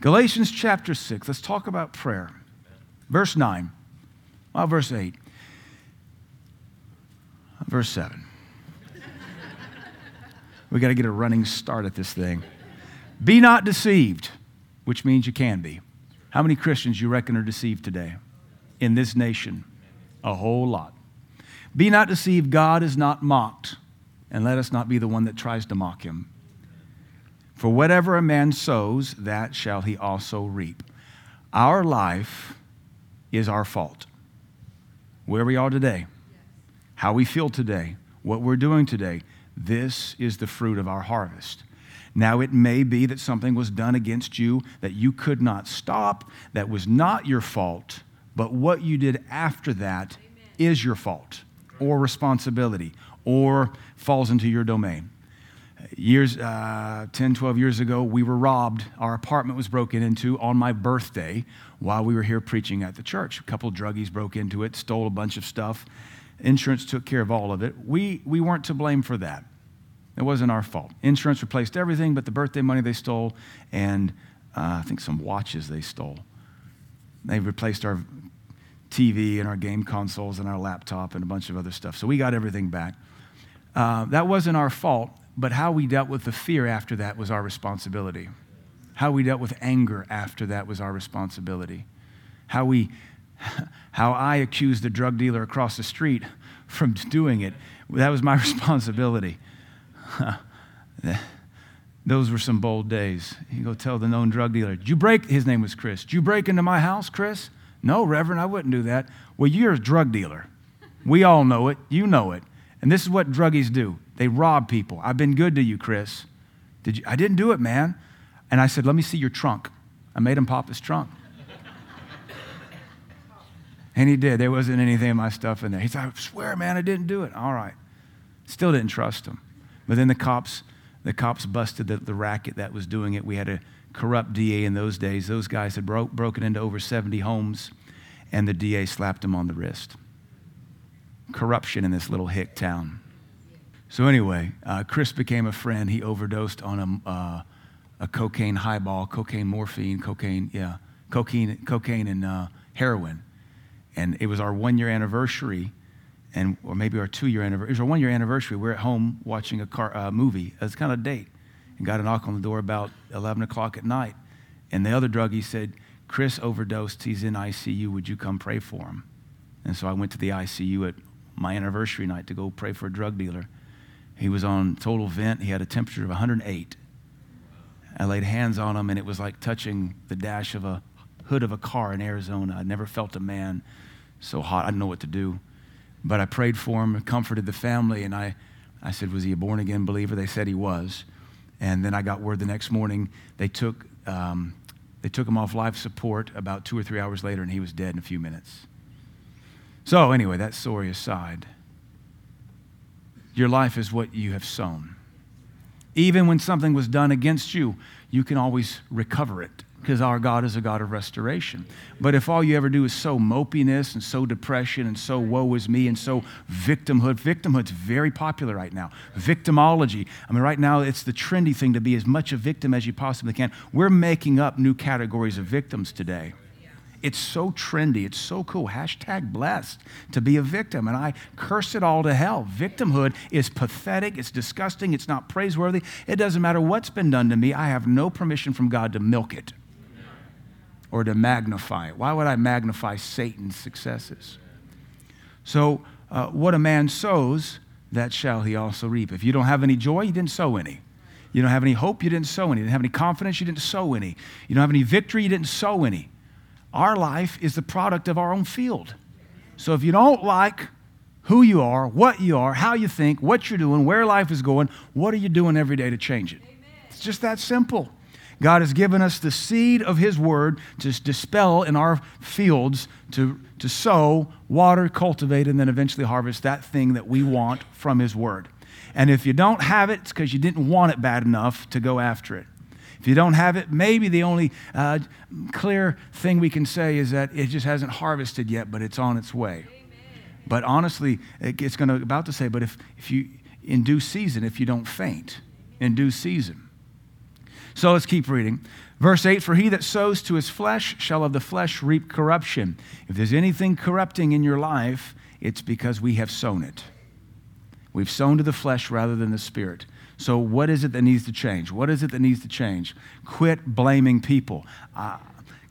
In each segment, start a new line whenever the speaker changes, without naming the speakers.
Galatians chapter 6. Let's talk about prayer. Verse 9. Well, verse 8. Verse 7. we got to get a running start at this thing. Be not deceived, which means you can be. How many Christians you reckon are deceived today in this nation? A whole lot. Be not deceived, God is not mocked, and let us not be the one that tries to mock him. For whatever a man sows, that shall he also reap. Our life is our fault. Where we are today, how we feel today, what we're doing today, this is the fruit of our harvest. Now, it may be that something was done against you that you could not stop, that was not your fault, but what you did after that Amen. is your fault or responsibility or falls into your domain. Years, uh, 10, 12 years ago, we were robbed. Our apartment was broken into on my birthday while we were here preaching at the church. A couple druggies broke into it, stole a bunch of stuff. Insurance took care of all of it. We, we weren't to blame for that. It wasn't our fault. Insurance replaced everything but the birthday money they stole and uh, I think some watches they stole. They replaced our TV and our game consoles and our laptop and a bunch of other stuff. So we got everything back. Uh, that wasn't our fault, but how we dealt with the fear after that was our responsibility. How we dealt with anger after that was our responsibility. How we how I accused the drug dealer across the street from doing it, that was my responsibility. Those were some bold days. You go tell the known drug dealer, Did you break? His name was Chris. Did you break into my house, Chris? No, Reverend, I wouldn't do that. Well, you're a drug dealer. We all know it. You know it. And this is what druggies do they rob people. I've been good to you, Chris. Did you? I didn't do it, man. And I said, Let me see your trunk. I made him pop his trunk. and he did. There wasn't anything of my stuff in there. He said, I swear, man, I didn't do it. All right. Still didn't trust him. But then the cops, the cops busted the, the racket that was doing it. We had a corrupt DA in those days. Those guys had broke, broken into over 70 homes, and the DA slapped him on the wrist. Corruption in this little hick town. So anyway, uh, Chris became a friend. He overdosed on a, uh, a cocaine highball, cocaine morphine, cocaine, yeah, cocaine, cocaine and uh, heroin. And it was our one year anniversary and or maybe our two year anniversary. It was our one year anniversary. We are at home watching a car, uh, movie. It was kind of a date, and got a knock on the door about 11 o'clock at night. And the other druggie said, "Chris overdosed. He's in ICU. Would you come pray for him?" And so I went to the ICU at my anniversary night to go pray for a drug dealer. He was on total vent. He had a temperature of 108. I laid hands on him, and it was like touching the dash of a hood of a car in Arizona. I'd never felt a man so hot. I didn't know what to do. But I prayed for him, comforted the family, and I, I said, Was he a born again believer? They said he was. And then I got word the next morning they took, um, they took him off life support about two or three hours later, and he was dead in a few minutes. So, anyway, that story aside, your life is what you have sown. Even when something was done against you, you can always recover it because our God is a God of restoration. But if all you ever do is sow mopiness and sow depression and sow woe is me and sow victimhood, victimhood's very popular right now. Victimology. I mean, right now it's the trendy thing to be as much a victim as you possibly can. We're making up new categories of victims today. It's so trendy. It's so cool. Hashtag blessed to be a victim. And I curse it all to hell. Victimhood is pathetic. It's disgusting. It's not praiseworthy. It doesn't matter what's been done to me. I have no permission from God to milk it or to magnify it. Why would I magnify Satan's successes? So, uh, what a man sows, that shall he also reap. If you don't have any joy, you didn't sow any. You don't have any hope, you didn't sow any. You didn't have any confidence, you didn't sow any. You don't have any victory, you didn't sow any. Our life is the product of our own field. So if you don't like who you are, what you are, how you think, what you're doing, where life is going, what are you doing every day to change it? Amen. It's just that simple. God has given us the seed of His Word to dispel in our fields, to, to sow, water, cultivate, and then eventually harvest that thing that we want from His Word. And if you don't have it, it's because you didn't want it bad enough to go after it. If you don't have it, maybe the only uh, clear thing we can say is that it just hasn't harvested yet, but it's on its way. Amen. But honestly, it's going to about to say, but if, if you in due season, if you don't faint, in due season. So let's keep reading. Verse 8 For he that sows to his flesh shall of the flesh reap corruption. If there's anything corrupting in your life, it's because we have sown it. We've sown to the flesh rather than the spirit. So, what is it that needs to change? What is it that needs to change? Quit blaming people. Uh,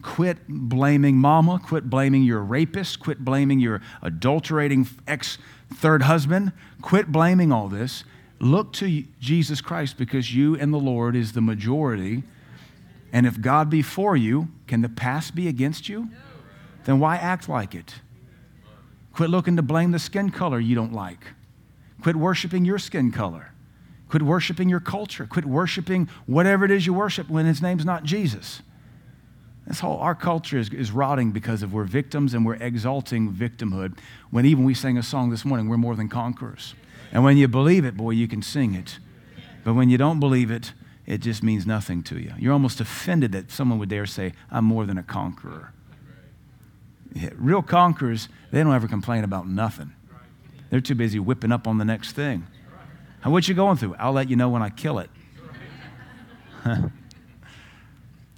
quit blaming mama. Quit blaming your rapist. Quit blaming your adulterating ex third husband. Quit blaming all this. Look to Jesus Christ because you and the Lord is the majority. And if God be for you, can the past be against you? Then why act like it? Quit looking to blame the skin color you don't like. Quit worshiping your skin color. Quit worshiping your culture. Quit worshiping whatever it is you worship when his name's not Jesus. This whole our culture is, is rotting because of we're victims and we're exalting victimhood. When even we sang a song this morning, we're more than conquerors. And when you believe it, boy, you can sing it. But when you don't believe it, it just means nothing to you. You're almost offended that someone would dare say, I'm more than a conqueror. Yeah, real conquerors, they don't ever complain about nothing. They're too busy whipping up on the next thing. How what you going through? I'll let you know when I kill it.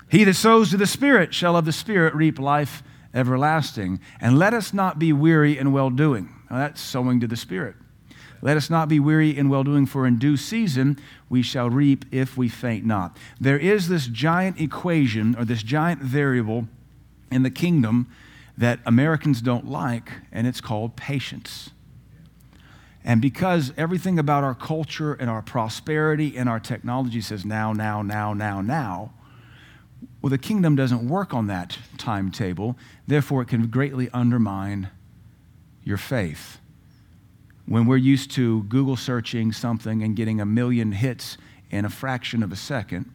he that sows to the Spirit shall of the Spirit reap life everlasting. And let us not be weary in well doing. that's sowing to the Spirit. Let us not be weary in well doing, for in due season we shall reap if we faint not. There is this giant equation or this giant variable in the kingdom that Americans don't like, and it's called patience. And because everything about our culture and our prosperity and our technology says now, now, now, now, now, well, the kingdom doesn't work on that timetable. Therefore, it can greatly undermine your faith. When we're used to Google searching something and getting a million hits in a fraction of a second,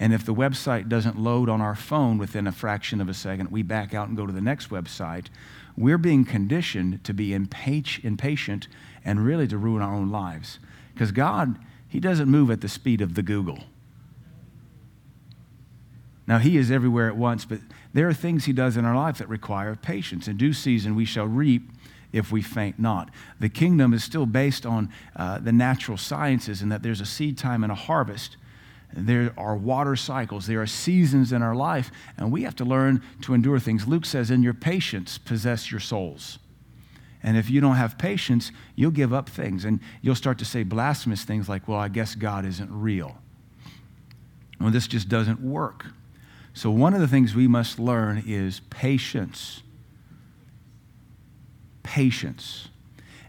and if the website doesn't load on our phone within a fraction of a second, we back out and go to the next website. We're being conditioned to be impatient and really to ruin our own lives. Because God, He doesn't move at the speed of the Google. Now, He is everywhere at once, but there are things He does in our life that require patience. In due season, we shall reap if we faint not. The kingdom is still based on uh, the natural sciences, and that there's a seed time and a harvest. There are water cycles. There are seasons in our life, and we have to learn to endure things. Luke says, In your patience, possess your souls. And if you don't have patience, you'll give up things and you'll start to say blasphemous things like, Well, I guess God isn't real. Well, this just doesn't work. So, one of the things we must learn is patience. Patience.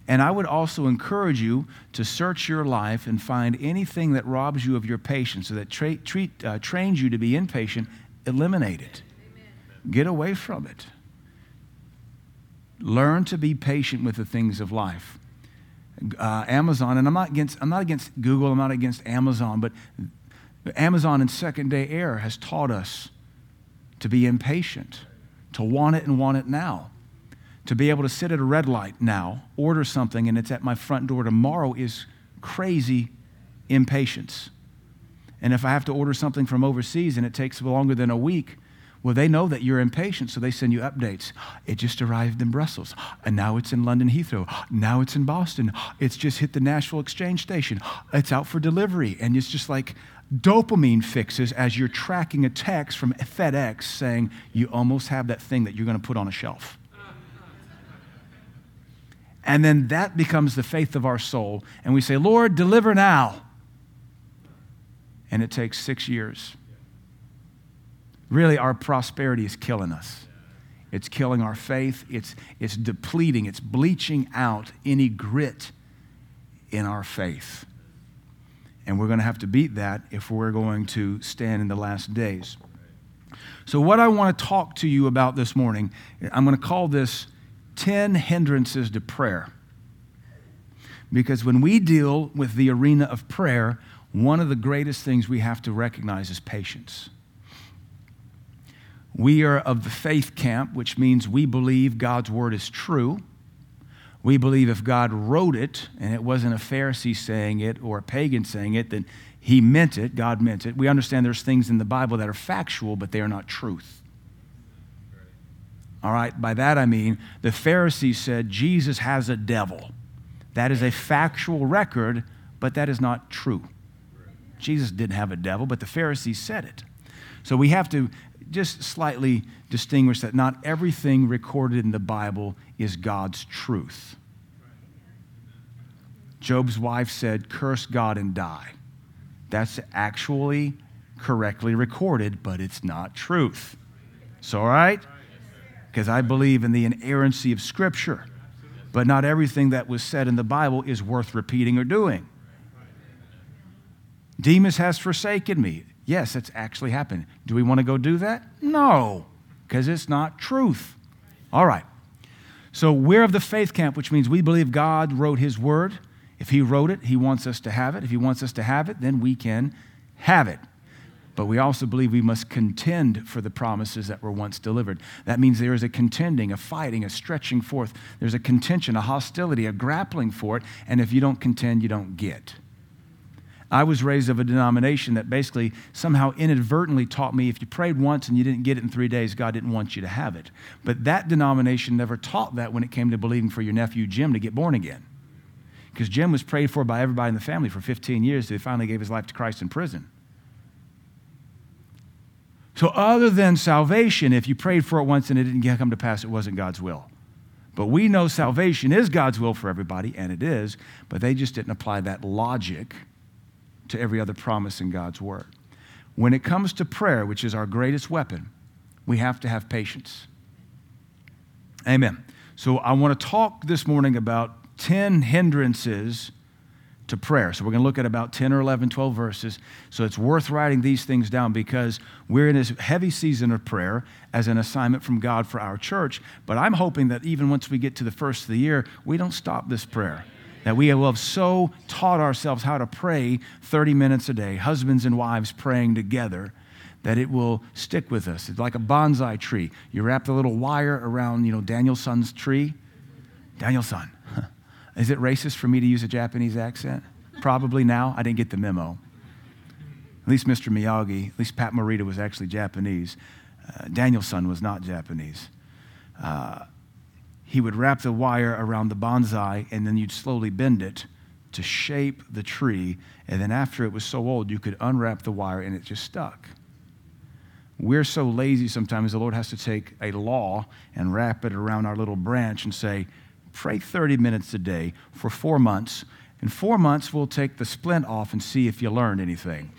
And I would also encourage you to search your life and find anything that robs you of your patience, so that tra- treat, uh, trains you to be impatient, eliminate it. Amen. Get away from it. Learn to be patient with the things of life. Uh, Amazon, and I'm not against I'm not against Google, I'm not against Amazon, but Amazon and Second Day Air has taught us to be impatient, to want it and want it now to be able to sit at a red light now, order something, and it's at my front door tomorrow is crazy impatience. And if I have to order something from overseas and it takes longer than a week, well, they know that you're impatient, so they send you updates. It just arrived in Brussels, and now it's in London Heathrow. Now it's in Boston. It's just hit the Nashville Exchange Station. It's out for delivery. And it's just like dopamine fixes as you're tracking a text from FedEx saying you almost have that thing that you're going to put on a shelf. And then that becomes the faith of our soul. And we say, Lord, deliver now. And it takes six years. Really, our prosperity is killing us. It's killing our faith. It's, it's depleting, it's bleaching out any grit in our faith. And we're going to have to beat that if we're going to stand in the last days. So, what I want to talk to you about this morning, I'm going to call this 10 hindrances to prayer. Because when we deal with the arena of prayer, one of the greatest things we have to recognize is patience. We are of the faith camp, which means we believe God's word is true. We believe if God wrote it and it wasn't a Pharisee saying it or a pagan saying it, then he meant it, God meant it. We understand there's things in the Bible that are factual, but they are not truth. All right, by that I mean the Pharisees said Jesus has a devil. That is a factual record, but that is not true. Jesus didn't have a devil, but the Pharisees said it. So we have to just slightly distinguish that not everything recorded in the Bible is God's truth. Job's wife said, Curse God and die. That's actually correctly recorded, but it's not truth. So, all right? Because I believe in the inerrancy of Scripture, but not everything that was said in the Bible is worth repeating or doing. Demas has forsaken me. Yes, it's actually happened. Do we want to go do that? No, because it's not truth. All right. So we're of the faith camp, which means we believe God wrote His word. If He wrote it, He wants us to have it. If He wants us to have it, then we can have it. But we also believe we must contend for the promises that were once delivered. That means there is a contending, a fighting, a stretching forth. There's a contention, a hostility, a grappling for it. And if you don't contend, you don't get. I was raised of a denomination that basically somehow inadvertently taught me if you prayed once and you didn't get it in three days, God didn't want you to have it. But that denomination never taught that when it came to believing for your nephew Jim to get born again. Because Jim was prayed for by everybody in the family for 15 years till he finally gave his life to Christ in prison. So, other than salvation, if you prayed for it once and it didn't come to pass, it wasn't God's will. But we know salvation is God's will for everybody, and it is, but they just didn't apply that logic to every other promise in God's word. When it comes to prayer, which is our greatest weapon, we have to have patience. Amen. So I want to talk this morning about 10 hindrances to prayer. So we're going to look at about 10 or 11, 12 verses. So it's worth writing these things down because we're in this heavy season of prayer as an assignment from God for our church. But I'm hoping that even once we get to the first of the year, we don't stop this prayer that we will have so taught ourselves how to pray 30 minutes a day, husbands and wives praying together, that it will stick with us. It's like a bonsai tree. You wrap the little wire around, you know, Daniel-san's tree. Daniel-san. Is it racist for me to use a Japanese accent? Probably now. I didn't get the memo. At least Mr. Miyagi, at least Pat Morita was actually Japanese. Uh, Daniel-san was not Japanese. Uh, he would wrap the wire around the bonsai and then you'd slowly bend it to shape the tree. And then after it was so old, you could unwrap the wire and it just stuck. We're so lazy sometimes, the Lord has to take a law and wrap it around our little branch and say, pray 30 minutes a day for four months. In four months, we'll take the splint off and see if you learned anything.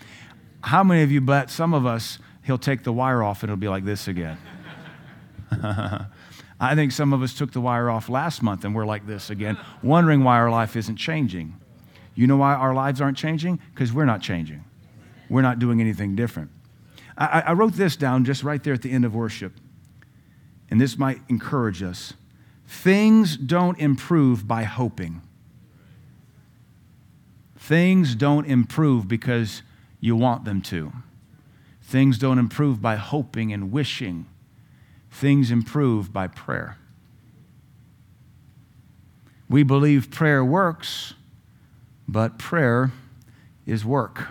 How many of you bet some of us, he'll take the wire off and it'll be like this again? I think some of us took the wire off last month and we're like this again, wondering why our life isn't changing. You know why our lives aren't changing? Because we're not changing. We're not doing anything different. I, I, wrote this down just right there at the end of worship, and this might encourage us. Things don't improve by hoping. Things don't improve because you want them to. Things don't improve by hoping and wishing things improve by prayer. We believe prayer works, but prayer is work.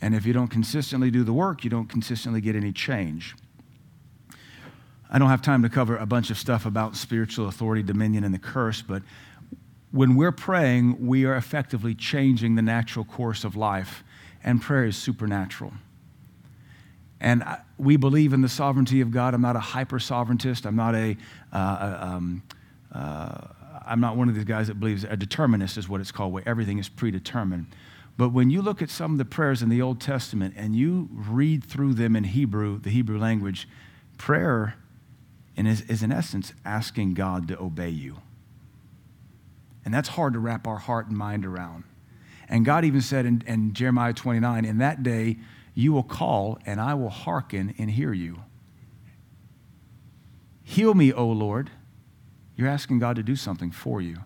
And if you don't consistently do the work, you don't consistently get any change. I don't have time to cover a bunch of stuff about spiritual authority, dominion, and the curse, but when we're praying, we are effectively changing the natural course of life, and prayer is supernatural. And we believe in the sovereignty of God. I'm not a hyper sovereigntist. I'm not a. Uh, um, uh, I'm not one of these guys that believes a determinist is what it's called, where everything is predetermined. But when you look at some of the prayers in the Old Testament and you read through them in Hebrew, the Hebrew language, prayer is, is in essence asking God to obey you. And that's hard to wrap our heart and mind around. And God even said in, in Jeremiah 29, in that day, you will call, and I will hearken and hear you. Heal me, O Lord. You're asking God to do something for you.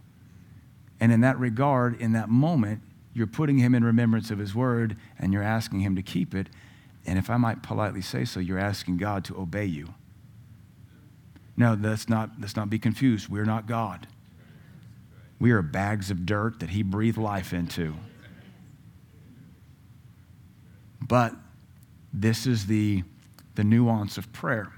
And in that regard, in that moment, you're putting him in remembrance of his word and you're asking him to keep it. And if I might politely say so, you're asking God to obey you. No, let's not, let's not be confused. We're not God. We are bags of dirt that he breathed life into. But this is the, the nuance of prayer.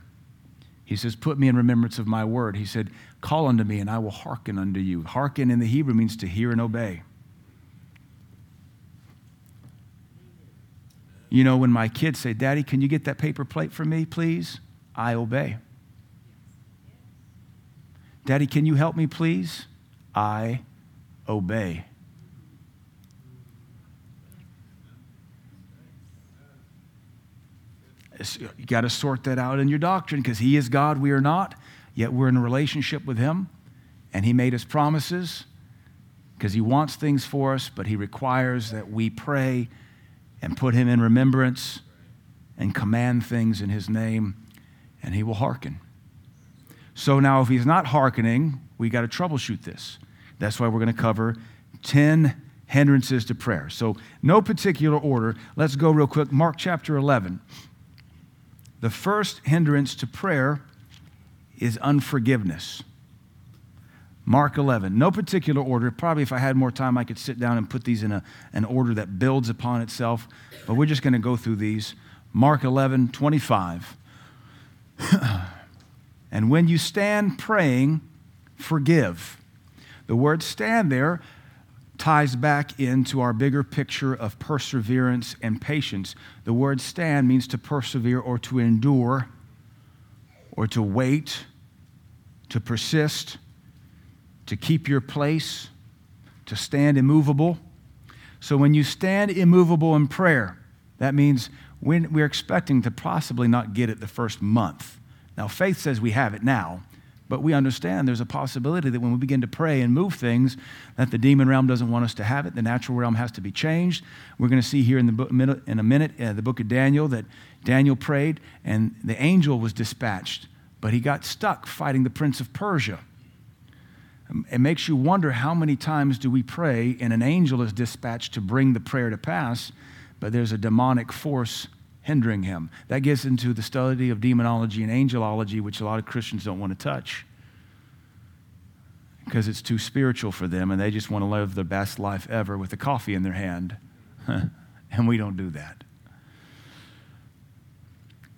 He says, Put me in remembrance of my word. He said, Call unto me, and I will hearken unto you. Hearken in the Hebrew means to hear and obey. You know, when my kids say, Daddy, can you get that paper plate for me, please? I obey. Daddy, can you help me, please? I obey. You got to sort that out in your doctrine because He is God, we are not. Yet we're in a relationship with Him, and He made us promises because He wants things for us, but He requires that we pray and put Him in remembrance and command things in His name, and He will hearken. So now, if He's not hearkening, we got to troubleshoot this. That's why we're going to cover 10 hindrances to prayer. So, no particular order. Let's go real quick. Mark chapter 11. The first hindrance to prayer is unforgiveness. Mark 11, no particular order. Probably if I had more time, I could sit down and put these in a, an order that builds upon itself, but we're just going to go through these. Mark 11, 25. and when you stand praying, forgive. The word stand there ties back into our bigger picture of perseverance and patience. The word stand means to persevere or to endure or to wait, to persist, to keep your place, to stand immovable. So when you stand immovable in prayer, that means we're expecting to possibly not get it the first month. Now, faith says we have it now. But we understand there's a possibility that when we begin to pray and move things, that the demon realm doesn't want us to have it. The natural realm has to be changed. We're going to see here in, the book, in a minute, uh, the book of Daniel, that Daniel prayed and the angel was dispatched, but he got stuck fighting the prince of Persia. Um, it makes you wonder how many times do we pray and an angel is dispatched to bring the prayer to pass, but there's a demonic force hindering him. That gets into the study of demonology and angelology, which a lot of Christians don't want to touch because it's too spiritual for them and they just want to live the best life ever with a coffee in their hand. and we don't do that.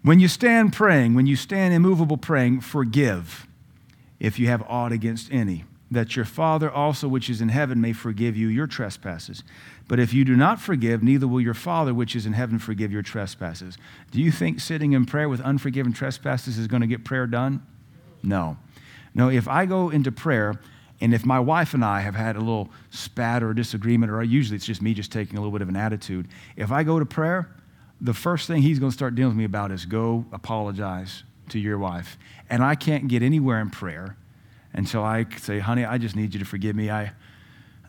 When you stand praying, when you stand immovable praying, forgive if you have aught against any, that your Father also, which is in heaven, may forgive you your trespasses. But if you do not forgive, neither will your Father which is in heaven forgive your trespasses. Do you think sitting in prayer with unforgiven trespasses is going to get prayer done? No. No, if I go into prayer and if my wife and I have had a little spat or disagreement, or usually it's just me just taking a little bit of an attitude, if I go to prayer, the first thing he's going to start dealing with me about is go apologize to your wife. And I can't get anywhere in prayer until I say, honey, I just need you to forgive me. I,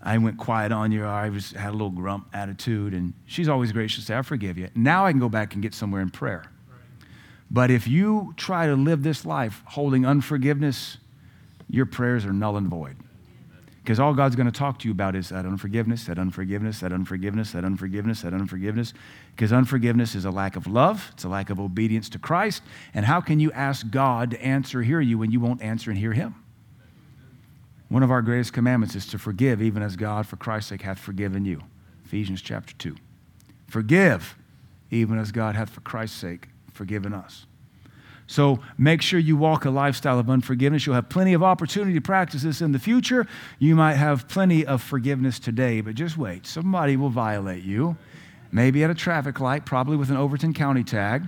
I went quiet on you, I was, had a little grump attitude. And she's always gracious to say, I forgive you. Now I can go back and get somewhere in prayer. But if you try to live this life holding unforgiveness, your prayers are null and void. Because all God's going to talk to you about is that unforgiveness, that unforgiveness, that unforgiveness, that unforgiveness, that unforgiveness. Because unforgiveness is a lack of love, it's a lack of obedience to Christ. And how can you ask God to answer, hear you, when you won't answer and hear Him? One of our greatest commandments is to forgive, even as God, for Christ's sake, hath forgiven you. Ephesians chapter 2. Forgive, even as God hath, for Christ's sake, forgiven us. So make sure you walk a lifestyle of unforgiveness. You'll have plenty of opportunity to practice this in the future. You might have plenty of forgiveness today, but just wait. Somebody will violate you, maybe at a traffic light, probably with an Overton County tag.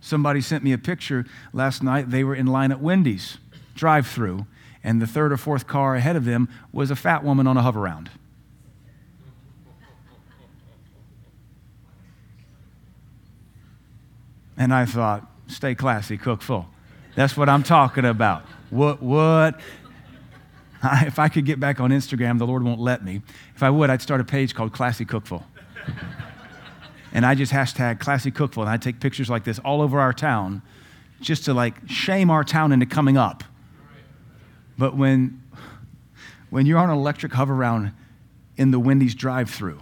Somebody sent me a picture last night. They were in line at Wendy's drive through, and the third or fourth car ahead of them was a fat woman on a Hoveround. And I thought, stay classy, Cookeville. That's what I'm talking about. What, what? if I could get back on Instagram, the Lord won't let me. If I would, I'd start a page called Classy Cookeville. and I just hashtag Classy Cookeville, and I take pictures like this all over our town just to like shame our town into coming up. But when, when you're on an electric Hoveround in the Wendy's drive through,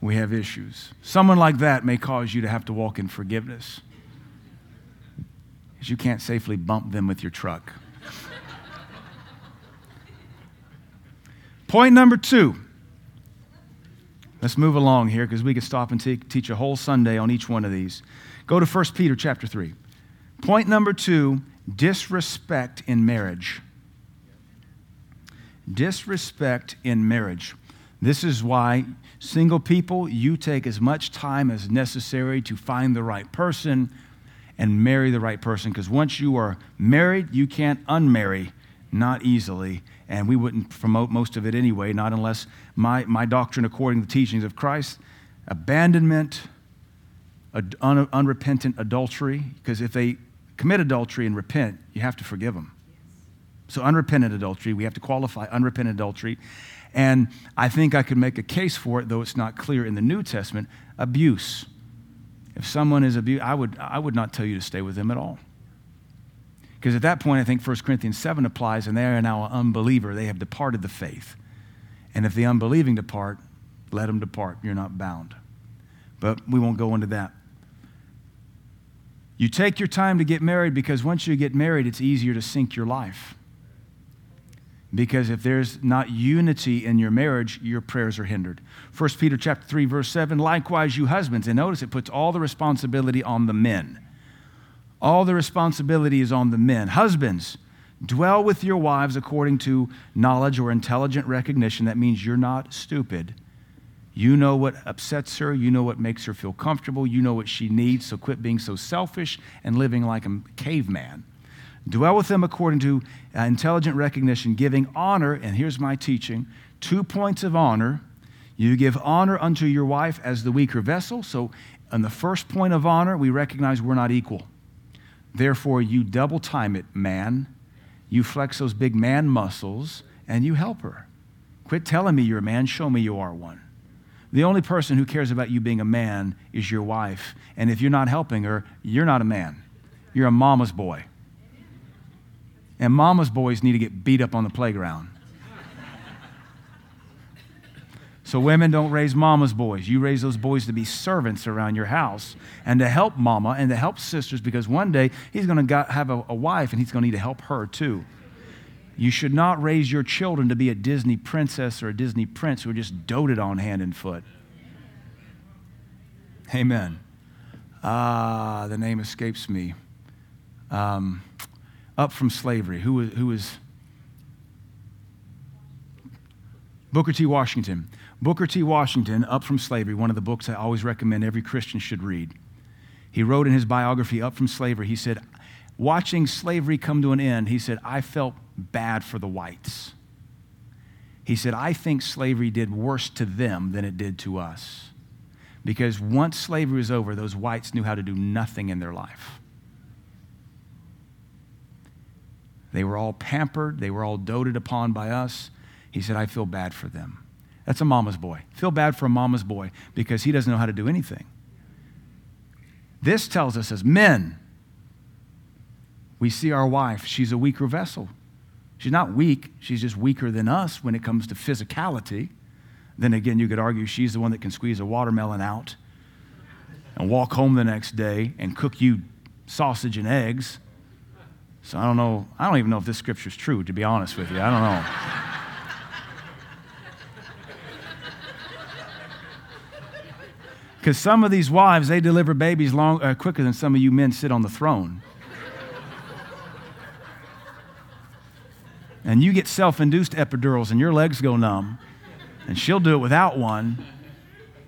we have issues. Someone like that may cause you to have to walk in forgiveness because you can't safely bump them with your truck. Point number two. Let's move along here because we could stop and te- teach a whole Sunday on each one of these. Go to 1 Peter chapter 3. Point number two disrespect in marriage. disrespect in marriage. This is why, single people, you take as much time as necessary to find the right person and marry the right person. Because once you are married, you can't unmarry, not easily. And we wouldn't promote most of it anyway, not unless my, my doctrine, according to the teachings of Christ, abandonment, un- unrepentant adultery. Because if they commit adultery and repent, you have to forgive them. So, unrepentant adultery, we have to qualify unrepentant adultery. And I think I could make a case for it, though it's not clear in the New Testament abuse. If someone is abused, I would, I would not tell you to stay with them at all. Because at that point, I think 1 Corinthians 7 applies, and they are now an unbeliever. They have departed the faith. And if the unbelieving depart, let them depart. You're not bound. But we won't go into that. You take your time to get married because once you get married, it's easier to sink your life. Because if there's not unity in your marriage, your prayers are hindered. 1 Peter chapter 3, verse 7, likewise you husbands, and notice it puts all the responsibility on the men. All the responsibility is on the men. Husbands, dwell with your wives according to knowledge or intelligent recognition. That means you're not stupid. You know what upsets her. You know what makes her feel comfortable. You know what she needs. So quit being so selfish and living like a caveman. Dwell with them according to uh, intelligent recognition, giving honor, and here's my teaching two points of honor. You give honor unto your wife as the weaker vessel. So, on the first point of honor, we recognize we're not equal. Therefore, you double time it, man. You flex those big man muscles and you help her. Quit telling me you're a man, show me you are one. The only person who cares about you being a man is your wife. And if you're not helping her, you're not a man. You're a mama's boy. And mama's boys need to get beat up on the playground. So, women don't raise mama's boys. You raise those boys to be servants around your house and to help mama and to help sisters because one day he's going to have a, a wife and he's going to need to help her too. You should not raise your children to be a Disney princess or a Disney prince who are just doted on hand and foot. Amen. Ah, the name escapes me. Um, up from slavery. Who was, who was Booker T. Washington. Booker T. Washington, Up from Slavery, one of the books I always recommend every Christian should read. He wrote in his biography, Up from Slavery, he said, Watching slavery come to an end, he said, I felt bad for the whites. He said, I think slavery did worse to them than it did to us. Because once slavery was over, those whites knew how to do nothing in their life. They were all pampered, they were all doted upon by us. He said, I feel bad for them. That's a mama's boy. Feel bad for a mama's boy because he doesn't know how to do anything. This tells us as men, we see our wife, she's a weaker vessel. She's not weak, she's just weaker than us when it comes to physicality. Then again, you could argue she's the one that can squeeze a watermelon out and walk home the next day and cook you sausage and eggs. So I don't know. I don't even know if this scripture is true, to be honest with you. I don't know. Because some of these wives, they deliver babies long, uh, quicker than some of you men sit on the throne. And you get self induced epidurals and your legs go numb, and she'll do it without one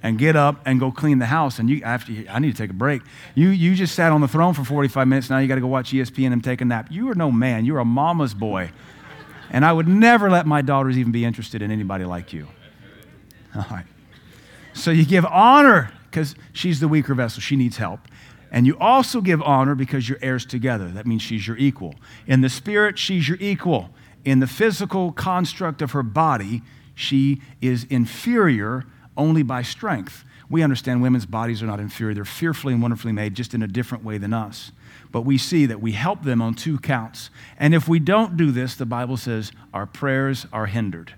and get up and go clean the house. And you, after I need to take a break. You, you just sat on the throne for 45 minutes. Now you got to go watch ESPN and take a nap. You are no man. You're a mama's boy. And I would never let my daughters even be interested in anybody like you. All right. So you give honor because she's the weaker vessel. She needs help. And you also give honor because you're heirs together. That means she's your equal. In the spirit, she's your equal. In the physical construct of her body, she is inferior only by strength. We understand women's bodies are not inferior. They're fearfully and wonderfully made, just in a different way than us. But we see that we help them on two counts. And if we don't do this, the Bible says our prayers are hindered.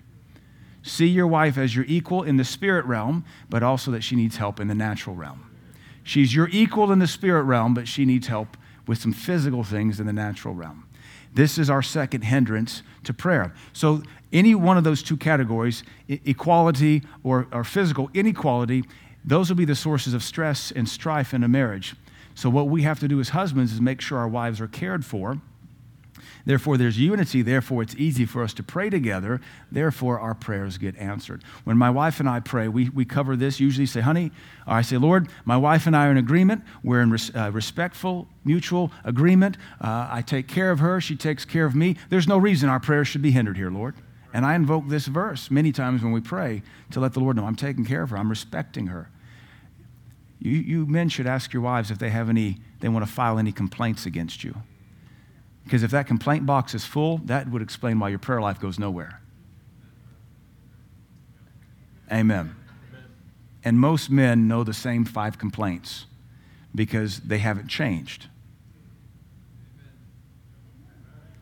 See your wife as your equal in the spirit realm, but also that she needs help in the natural realm. She's your equal in the spirit realm, but she needs help with some physical things in the natural realm. This is our second hindrance to prayer. So, any one of those two categories, equality or, or physical inequality, those will be the sources of stress and strife in a marriage. So, what we have to do as husbands is make sure our wives are cared for. Therefore, there's unity. Therefore, it's easy for us to pray together. Therefore, our prayers get answered. When my wife and I pray, we, we cover this. Usually say, honey, or I say, Lord, my wife and I are in agreement. We're in res- uh, respectful, mutual agreement. Uh, I take care of her. She takes care of me. There's no reason our prayers should be hindered here, Lord. And I invoke this verse many times when we pray to let the Lord know I'm taking care of her. I'm respecting her. You, you men should ask your wives if they have any, they want to file any complaints against you. Because if that complaint box is full, that would explain why your prayer life goes nowhere. Amen. And most men know the same five complaints because they haven't changed.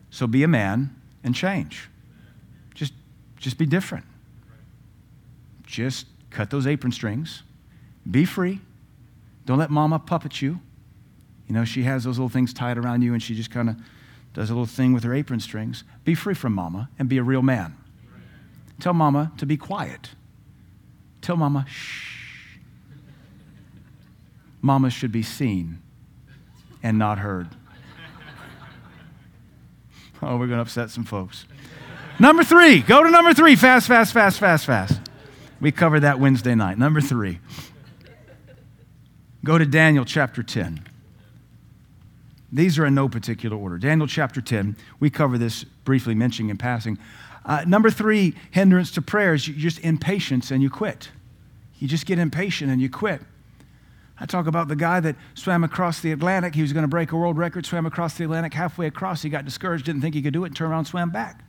So be a man and change. Just, just be different. Just cut those apron strings. Be free. Don't let mama puppet you. You know, she has those little things tied around you and she just kind of does a little thing with her apron strings. Be free from mama and be a real man. Tell mama to be quiet. Tell mama, shh. Mama should be seen and not heard. Oh, we're going to upset some folks. Number three, go to number three. Fast, fast, fast, fast, fast. We covered that Wednesday night. Number three. Go to Daniel chapter 10. These are in no particular order. Daniel chapter 10, we cover this briefly, mentioning in passing. Uh, number three, hindrance to prayer is just impatience and you quit. You just get impatient and you quit. I talk about the guy that swam across the Atlantic. He was going to break a world record, swam across the Atlantic. Halfway across, he got discouraged, didn't think he could do it, and turned around and swam back.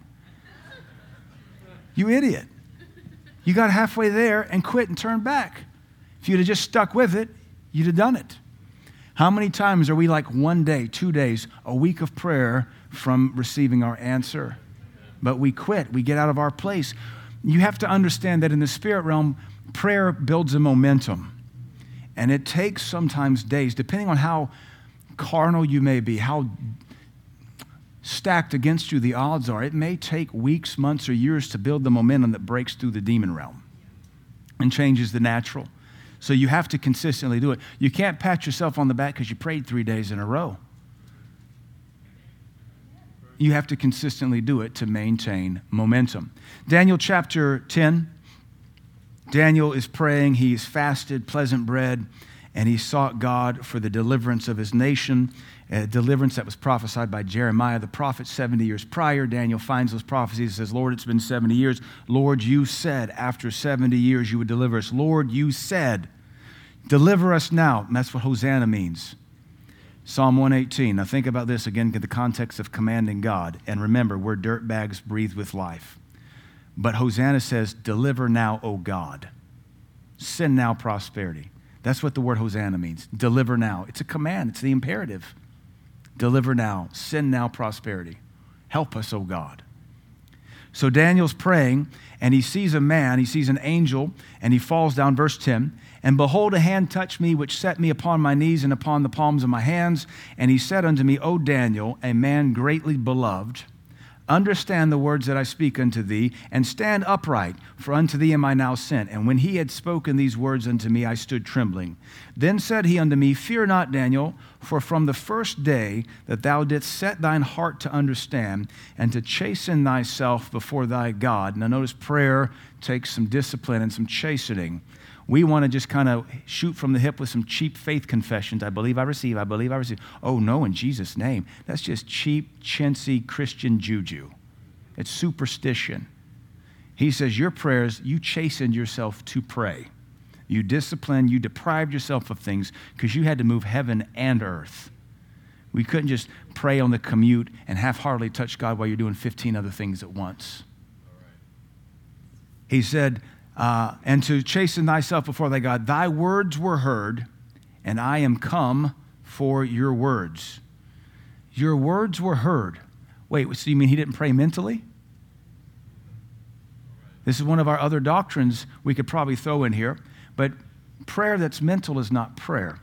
You idiot. You got halfway there and quit and turned back. If you'd have just stuck with it, you'd have done it. How many times are we like one day, two days, a week of prayer from receiving our answer? But we quit, we get out of our place. You have to understand that in the spirit realm, prayer builds a momentum. And it takes sometimes days, depending on how carnal you may be, how stacked against you the odds are. It may take weeks, months, or years to build the momentum that breaks through the demon realm and changes the natural. So you have to consistently do it. You can't pat yourself on the back because you prayed three days in a row. You have to consistently do it to maintain momentum. Daniel chapter 10. Daniel is praying. He's fasted pleasant bread and he sought God for the deliverance of his nation, a deliverance that was prophesied by Jeremiah the prophet 70 years prior. Daniel finds those prophecies and says, Lord, it's been 70 years. Lord, you said after 70 years you would deliver us. Lord, you said, deliver us now. And that's what Hosanna means. Psalm 118. Now think about this again in the context of commanding God. And remember, we're dirt bags breathed with life. But Hosanna says, Deliver now, O God. Send now prosperity. That's what the word Hosanna means. Deliver now. It's a command, it's the imperative. Deliver now. Send now prosperity. Help us, O God. So Daniel's praying, and he sees a man, he sees an angel, and he falls down, verse 10. And behold, a hand touched me, which set me upon my knees and upon the palms of my hands. And he said unto me, O Daniel, a man greatly beloved, Understand the words that I speak unto thee, and stand upright, for unto thee am I now sent. And when he had spoken these words unto me, I stood trembling. Then said he unto me, Fear not, Daniel, for from the first day that thou didst set thine heart to understand and to chasten thyself before thy God. Now, notice prayer takes some discipline and some chastening. We want to just kind of shoot from the hip with some cheap faith confessions. I believe I receive. I believe I receive. Oh, no, in Jesus' name. That's just cheap, chintzy Christian juju. It's superstition. He says, Your prayers, you chastened yourself to pray. You disciplined, you deprived yourself of things because you had to move heaven and earth. We couldn't just pray on the commute and half heartedly touch God while you're doing 15 other things at once. He said, uh, and to chasten thyself before thy God. Thy words were heard, and I am come for your words. Your words were heard. Wait, so you mean he didn't pray mentally? This is one of our other doctrines we could probably throw in here, but prayer that's mental is not prayer.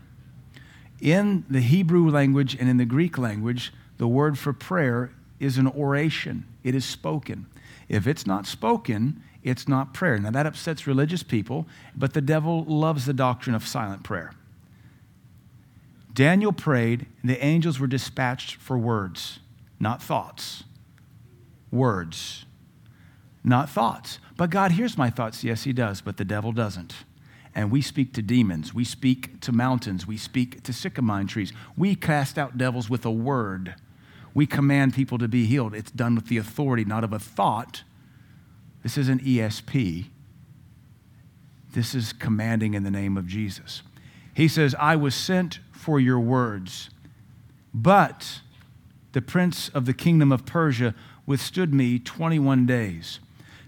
In the Hebrew language and in the Greek language, the word for prayer is an oration, it is spoken. If it's not spoken, it's not prayer. Now, that upsets religious people, but the devil loves the doctrine of silent prayer. Daniel prayed, and the angels were dispatched for words. not thoughts. Words, not thoughts. But God hears my thoughts. Yes, He does, but the devil doesn't. And we speak to demons. We speak to mountains. We speak to sycamore trees. We cast out devils with a word. We command people to be healed. It's done with the authority, not of a thought. This isn't ESP. This is commanding in the name of Jesus. He says, I was sent for your words, but the prince of the kingdom of Persia withstood me 21 days.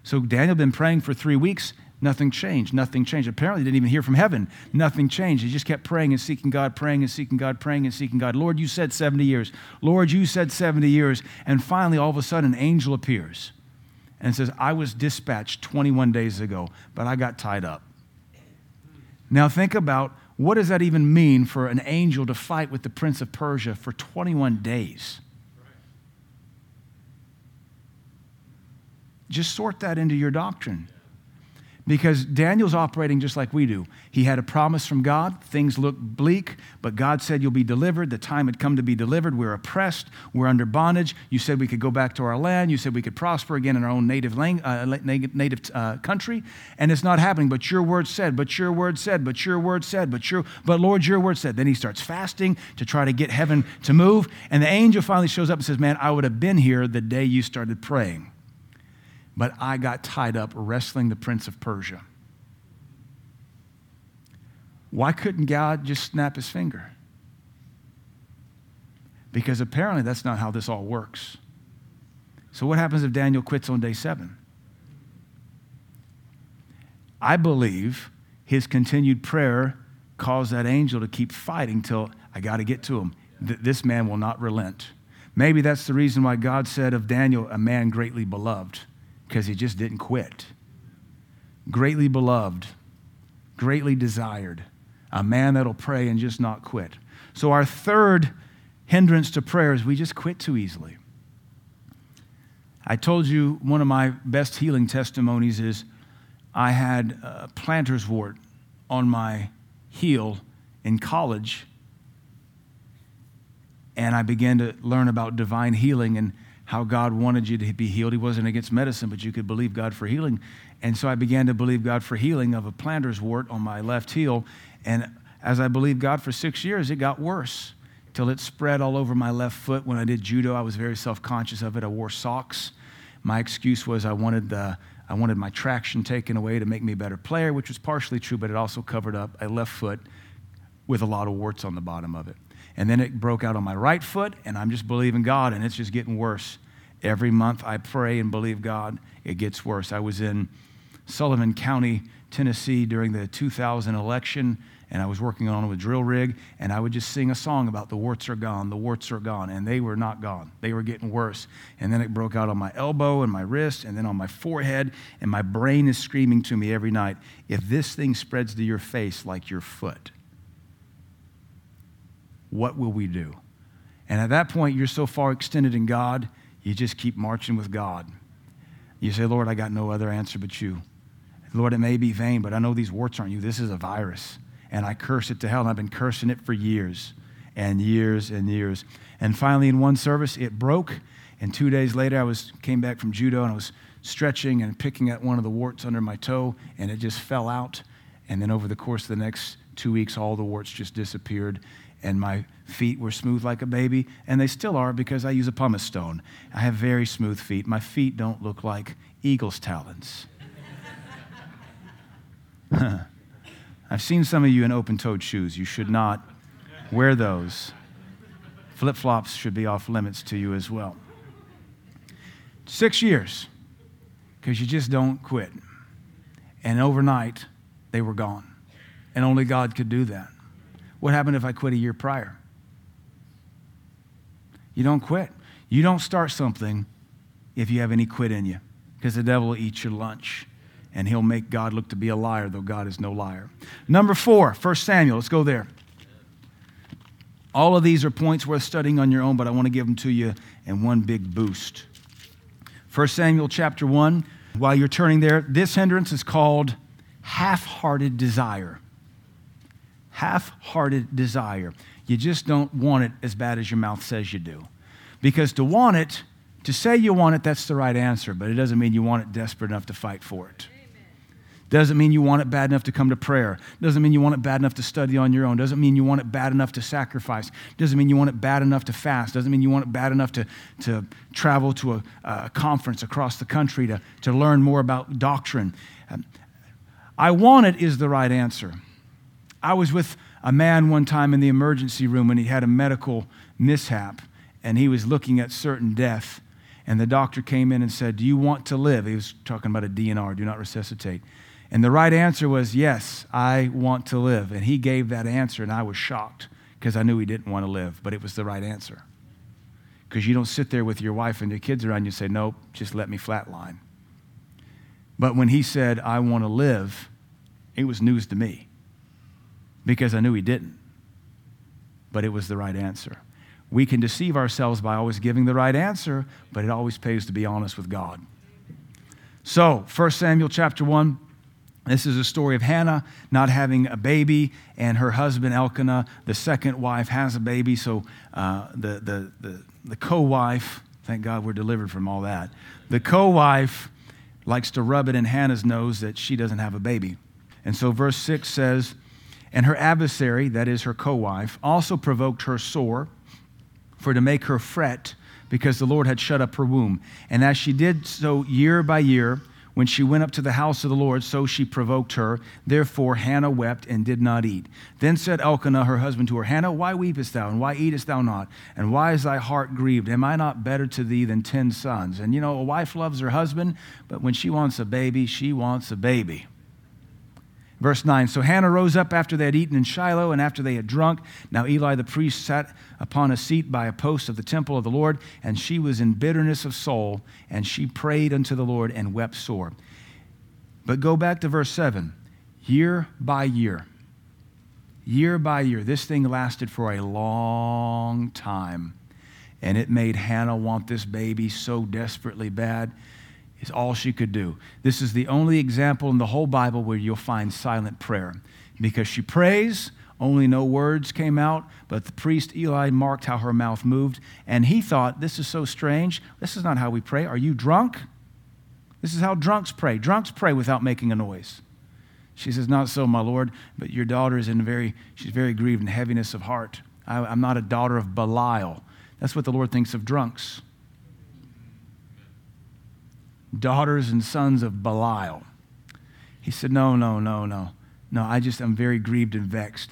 So Daniel had been praying for three weeks. Nothing changed. Nothing changed. Apparently, didn't even hear from heaven. Nothing changed. He just kept praying and seeking God, praying and seeking God, praying and seeking God. Lord, you said 70 years. Lord, you said 70 years. And finally, all of a sudden, an angel appears and says, I was dispatched 21 days ago, but I got tied up. Now, think about what does that even mean for an angel to fight with the prince of Persia for 21 days? Just sort that into your doctrine. Because Daniel's operating just like we do. He had a promise from God. Things look bleak, but God said, You'll be delivered. The time had come to be delivered. We're oppressed. We're under bondage. You said we could go back to our land. You said we could prosper again in our own native, lang- uh, native uh, country. And it's not happening. But your word said, but your word said, but your word said, but your, but Lord, your word said. Then he starts fasting to try to get heaven to move. And the angel finally shows up and says, Man, I would have been here the day you started praying but I got tied up wrestling the prince of Persia. Why couldn't God just snap his finger? Because apparently that's not how this all works. So, what happens if Daniel quits on day seven? I believe his continued prayer caused that angel to keep fighting till I got to get to him. Th- this man will not relent. Maybe that's the reason why God said of Daniel, a man greatly beloved because he just didn't quit. Greatly beloved, greatly desired, a man that'll pray and just not quit. So, our third hindrance to prayer is we just quit too easily. I told you one of my best healing testimonies is I had a plantar's wart on my heel in college, and I began to learn about divine healing. And how God wanted you to be healed. He wasn't against medicine, but you could believe God for healing. And so I began to believe God for healing of a plantar's wart on my left heel. And as I believed God for six years, it got worse till it spread all over my left foot. When I did judo, I was very self conscious of it. I wore socks. My excuse was I wanted, the, I wanted my traction taken away to make me a better player, which was partially true, but it also covered up a left foot with a lot of warts on the bottom of it. And then it broke out on my right foot, and I'm just believing God, and it's just getting worse. Every month I pray and believe God, it gets worse. I was in Sullivan County, Tennessee during the 2000 election, and I was working on a drill rig, and I would just sing a song about the warts are gone, the warts are gone, and they were not gone. They were getting worse. And then it broke out on my elbow and my wrist, and then on my forehead, and my brain is screaming to me every night if this thing spreads to your face like your foot, what will we do? And at that point, you're so far extended in God, you just keep marching with God. You say, Lord, I got no other answer but you. Lord, it may be vain, but I know these warts aren't you. This is a virus. And I curse it to hell. And I've been cursing it for years and years and years. And finally, in one service, it broke. And two days later, I was came back from judo and I was stretching and picking at one of the warts under my toe, and it just fell out. And then over the course of the next two weeks, all the warts just disappeared and my feet were smooth like a baby, and they still are because I use a pumice stone. I have very smooth feet. My feet don't look like eagle's talons. I've seen some of you in open toed shoes. You should not wear those. Flip flops should be off limits to you as well. Six years, because you just don't quit. And overnight, they were gone. And only God could do that. What happened if I quit a year prior? You don't quit. You don't start something if you have any quit in you, because the devil will eat your lunch and he'll make God look to be a liar, though God is no liar. Number four, 1 Samuel. Let's go there. All of these are points worth studying on your own, but I want to give them to you in one big boost. 1 Samuel chapter 1, while you're turning there, this hindrance is called half hearted desire half hearted desire. You just don't want it as bad as your mouth says you do. Because to want it, to say you want it, that's the right answer, but it doesn't mean you want it desperate enough to fight for it. Doesn't mean you want it bad enough to come to prayer. Doesn't mean you want it bad enough to study on your own. Doesn't mean you want it bad enough to sacrifice. Doesn't mean you want it bad enough to fast. Doesn't mean you want it bad enough to, to travel to a, a conference across the country to, to learn more about doctrine. Um, I want it is the right answer. I was with a man one time in the emergency room when he had a medical mishap and he was looking at certain death. And the doctor came in and said, Do you want to live? He was talking about a DNR, do not resuscitate. And the right answer was, Yes, I want to live. And he gave that answer, and I was shocked because I knew he didn't want to live, but it was the right answer. Because you don't sit there with your wife and your kids around you and say, Nope, just let me flatline. But when he said, I want to live, it was news to me because I knew he didn't. But it was the right answer. We can deceive ourselves by always giving the right answer, but it always pays to be honest with God. So, 1 Samuel chapter 1, this is a story of Hannah not having a baby, and her husband Elkanah, the second wife, has a baby. So uh, the, the, the, the co wife, thank God we're delivered from all that, the co wife likes to rub it in Hannah's nose that she doesn't have a baby. And so verse 6 says, And her adversary, that is her co wife, also provoked her sore for to make her fret because the Lord had shut up her womb. And as she did so year by year, when she went up to the house of the Lord, so she provoked her. Therefore Hannah wept and did not eat. Then said Elkanah, her husband, to her, Hannah, why weepest thou, and why eatest thou not? And why is thy heart grieved? Am I not better to thee than ten sons? And you know, a wife loves her husband, but when she wants a baby, she wants a baby. Verse 9 So Hannah rose up after they had eaten in Shiloh and after they had drunk. Now Eli the priest sat upon a seat by a post of the temple of the Lord, and she was in bitterness of soul, and she prayed unto the Lord and wept sore. But go back to verse 7. Year by year, year by year, this thing lasted for a long time, and it made Hannah want this baby so desperately bad is all she could do. This is the only example in the whole Bible where you'll find silent prayer. Because she prays, only no words came out, but the priest Eli marked how her mouth moved, and he thought, This is so strange. This is not how we pray. Are you drunk? This is how drunks pray. Drunks pray without making a noise. She says, Not so, my Lord, but your daughter is in very, she's very grieved and heaviness of heart. I, I'm not a daughter of Belial. That's what the Lord thinks of drunks daughters and sons of Belial. He said, No, no, no, no. No, I just am very grieved and vexed.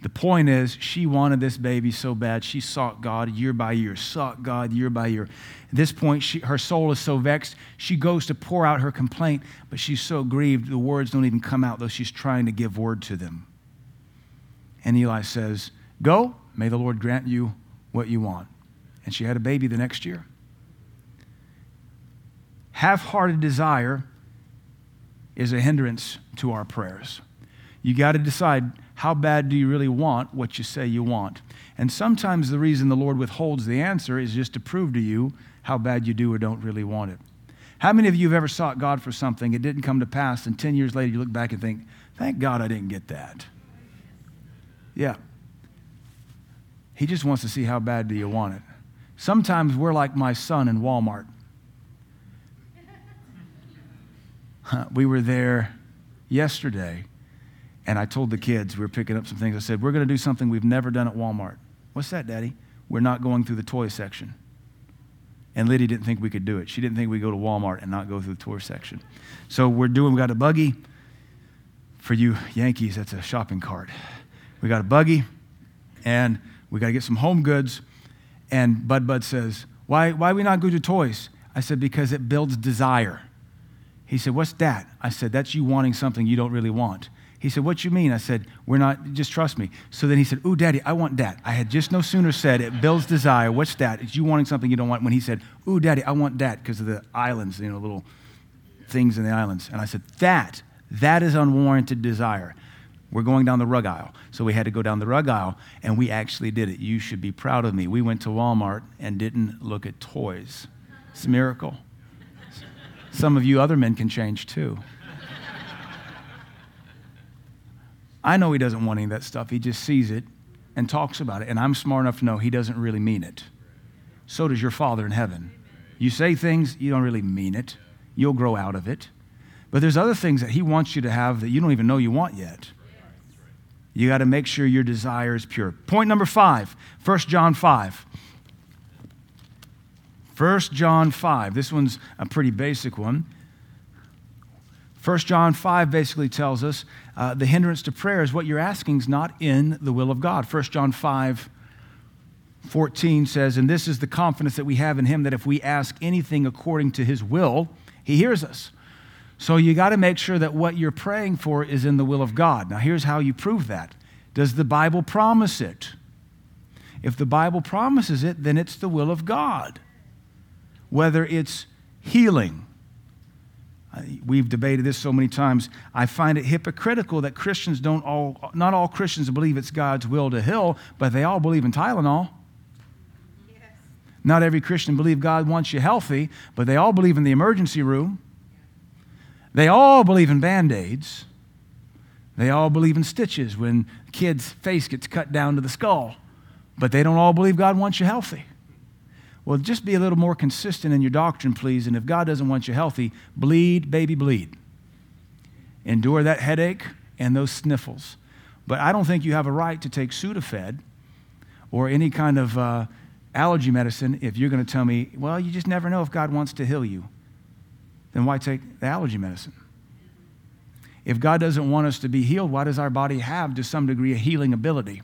The point is, she wanted this baby so bad. She sought God year by year, sought God year by year. At this point, she, her soul is so vexed, she goes to pour out her complaint, but she's so grieved, the words don't even come out, though she's trying to give word to them. And Eli says, Go, may the Lord grant you what you want. And she had a baby the next year half hearted desire is a hindrance to our prayers. You got to decide how bad do you really want what you say you want. And sometimes the reason the Lord withholds the answer is just to prove to you how bad you do or don't really want it. How many of you have ever sought God for something, it didn't come to pass, and 10 years later you look back and think, thank God I didn't get that? Yeah. He just wants to see how bad do you want it. Sometimes we're like my son in Walmart. We were there yesterday, and I told the kids, we were picking up some things. I said, We're going to do something we've never done at Walmart. What's that, Daddy? We're not going through the toy section. And Liddy didn't think we could do it. She didn't think we'd go to Walmart and not go through the toy section. So we're doing, we got a buggy. For you Yankees, that's a shopping cart. We got a buggy, and we got to get some home goods. And Bud Bud says, why, why we not go to toys? I said, Because it builds desire. He said, What's that? I said, That's you wanting something you don't really want. He said, What you mean? I said, We're not, just trust me. So then he said, Ooh, daddy, I want that. I had just no sooner said it builds desire. What's that? It's you wanting something you don't want. When he said, Ooh, daddy, I want that because of the islands, you know, little things in the islands. And I said, That, that is unwarranted desire. We're going down the rug aisle. So we had to go down the rug aisle, and we actually did it. You should be proud of me. We went to Walmart and didn't look at toys. It's a miracle. Some of you other men can change too. I know he doesn't want any of that stuff. He just sees it and talks about it. And I'm smart enough to know he doesn't really mean it. so does your Father in heaven. You say things, you don't really mean it. You'll grow out of it. But there's other things that He wants you to have that you don't even know you want yet. You got to make sure your desire is pure. Point number five 1 John 5. 1 John 5. This one's a pretty basic one. 1 John 5 basically tells us uh, the hindrance to prayer is what you're asking is not in the will of God. 1 John 5 14 says, And this is the confidence that we have in him that if we ask anything according to his will, he hears us. So you got to make sure that what you're praying for is in the will of God. Now, here's how you prove that. Does the Bible promise it? If the Bible promises it, then it's the will of God. Whether it's healing, we've debated this so many times. I find it hypocritical that Christians don't all, not all Christians believe it's God's will to heal, but they all believe in Tylenol. Yes. Not every Christian believes God wants you healthy, but they all believe in the emergency room. They all believe in band aids. They all believe in stitches when a kid's face gets cut down to the skull. But they don't all believe God wants you healthy. Well, just be a little more consistent in your doctrine, please. And if God doesn't want you healthy, bleed, baby, bleed. Endure that headache and those sniffles. But I don't think you have a right to take Sudafed or any kind of uh, allergy medicine if you're going to tell me, well, you just never know if God wants to heal you then why take the allergy medicine? If God doesn't want us to be healed, why does our body have, to some degree, a healing ability?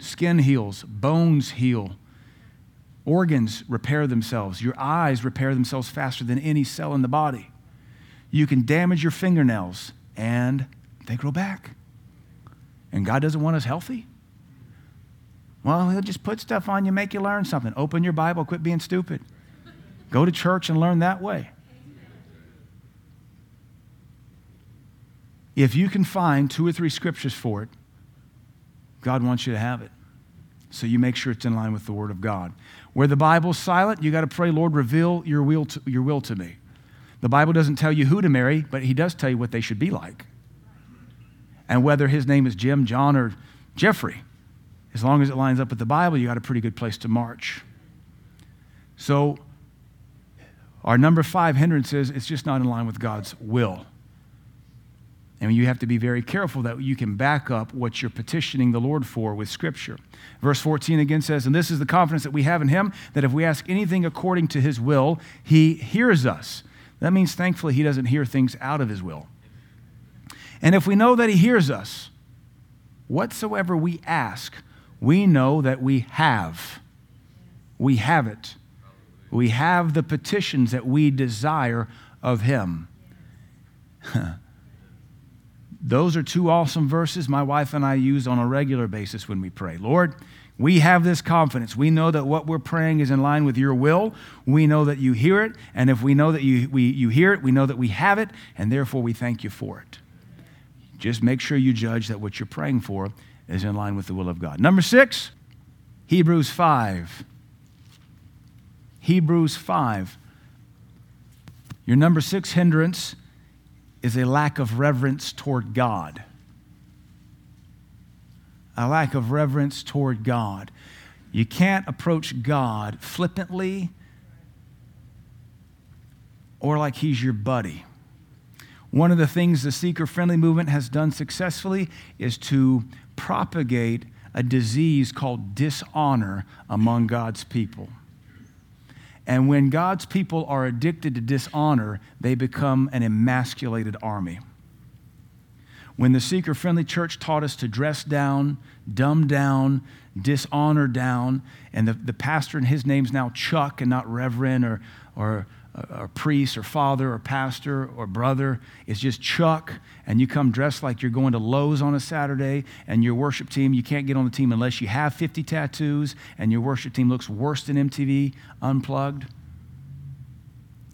Skin heals, bones heal, organs repair themselves, your eyes repair themselves faster than any cell in the body. You can damage your fingernails and they grow back. And God doesn't want us healthy? Well, He'll just put stuff on you, make you learn something. Open your Bible, quit being stupid. Go to church and learn that way. If you can find two or three scriptures for it, God wants you to have it. So you make sure it's in line with the Word of God. Where the Bible's silent, you got to pray, Lord, reveal your will, to, your will to me. The Bible doesn't tell you who to marry, but He does tell you what they should be like. And whether his name is Jim, John, or Jeffrey, as long as it lines up with the Bible, you got a pretty good place to march. So our number five hindrance is it's just not in line with God's will. And you have to be very careful that you can back up what you're petitioning the Lord for with Scripture. Verse 14 again says, And this is the confidence that we have in Him, that if we ask anything according to His will, He hears us. That means, thankfully, He doesn't hear things out of His will. And if we know that He hears us, whatsoever we ask, we know that we have. We have it we have the petitions that we desire of Him. Those are two awesome verses my wife and I use on a regular basis when we pray. Lord, we have this confidence. We know that what we're praying is in line with your will. We know that you hear it. And if we know that you, we, you hear it, we know that we have it, and therefore we thank you for it. Just make sure you judge that what you're praying for is in line with the will of God. Number six, Hebrews 5. Hebrews 5. Your number six hindrance is a lack of reverence toward God. A lack of reverence toward God. You can't approach God flippantly or like he's your buddy. One of the things the seeker friendly movement has done successfully is to propagate a disease called dishonor among God's people. And when God's people are addicted to dishonor, they become an emasculated army. When the seeker friendly church taught us to dress down, dumb down, dishonor down, and the, the pastor and his name's now Chuck and not Reverend or, or or priest or father or pastor or brother. is just Chuck, and you come dressed like you're going to Lowe's on a Saturday, and your worship team, you can't get on the team unless you have 50 tattoos, and your worship team looks worse than MTV Unplugged.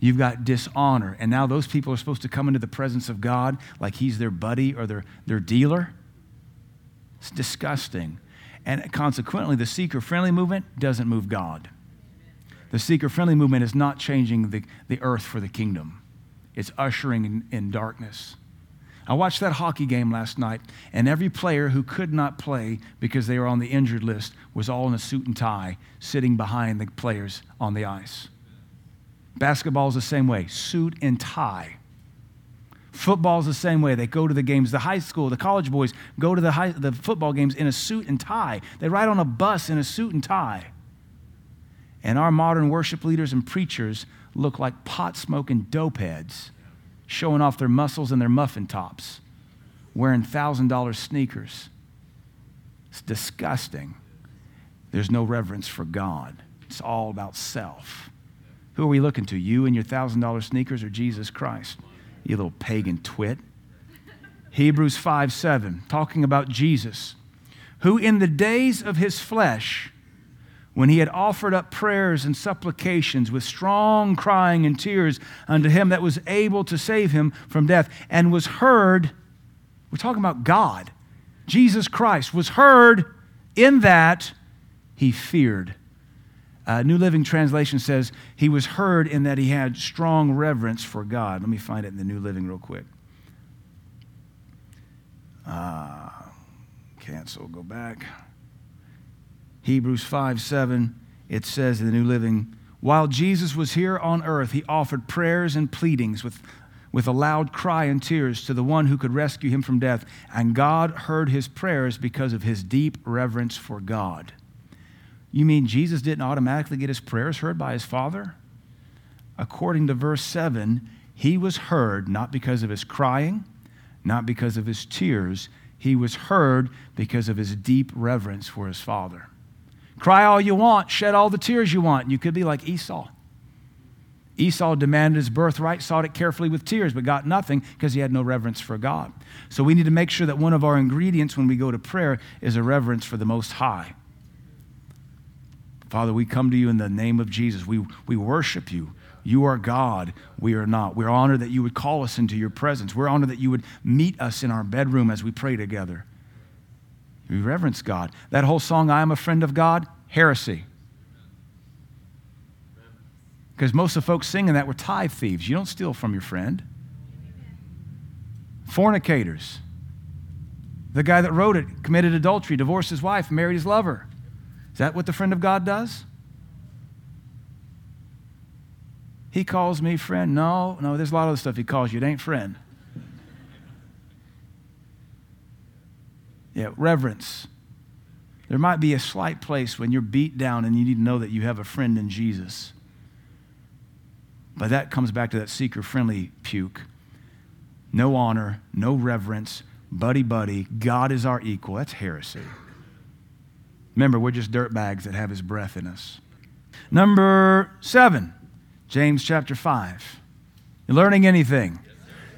You've got dishonor. And now those people are supposed to come into the presence of God like he's their buddy or their, their dealer. It's disgusting. And consequently, the seeker friendly movement doesn't move God. The seeker friendly movement is not changing the, the earth for the kingdom, it's ushering in, in darkness. I watched that hockey game last night, and every player who could not play because they were on the injured list was all in a suit and tie, sitting behind the players on the ice. Basketball is the same way suit and tie. Football is the same way. They go to the games. The high school, the college boys go to the, high, the football games in a suit and tie. They ride on a bus in a suit and tie. And our modern worship leaders and preachers look like pot smoking dope heads, showing off their muscles and their muffin tops, wearing $1,000 sneakers. It's disgusting. There's no reverence for God, it's all about self. Who are we looking to? You and your $1,000 sneakers or Jesus Christ? You little pagan twit. Hebrews 5 7, talking about Jesus, who in the days of his flesh, when he had offered up prayers and supplications with strong crying and tears unto him that was able to save him from death, and was heard, we're talking about God, Jesus Christ, was heard in that he feared. Uh, New Living Translation says he was heard in that he had strong reverence for God. Let me find it in the New Living real quick. Uh, cancel, go back. Hebrews 5 7, it says in the New Living, while Jesus was here on earth, he offered prayers and pleadings with, with a loud cry and tears to the one who could rescue him from death. And God heard his prayers because of his deep reverence for God. You mean Jesus didn't automatically get his prayers heard by his Father? According to verse 7, he was heard not because of his crying, not because of his tears. He was heard because of his deep reverence for his Father. Cry all you want, shed all the tears you want. You could be like Esau. Esau demanded his birthright, sought it carefully with tears, but got nothing because he had no reverence for God. So we need to make sure that one of our ingredients when we go to prayer is a reverence for the Most High. Father, we come to you in the name of Jesus. We, we worship you. You are God. We are not. We're honored that you would call us into your presence. We're honored that you would meet us in our bedroom as we pray together. We reverence God. That whole song, I am a friend of God, heresy. Because most of the folks singing that were tithe thieves. You don't steal from your friend. Fornicators. The guy that wrote it committed adultery, divorced his wife, married his lover. Is that what the friend of God does? He calls me friend. No, no, there's a lot of other stuff he calls you. It ain't friend. Yeah, reverence. There might be a slight place when you're beat down and you need to know that you have a friend in Jesus. But that comes back to that seeker friendly puke. No honor, no reverence, buddy buddy, God is our equal. That's heresy. Remember, we're just dirt bags that have his breath in us. Number seven, James chapter 5. You learning anything?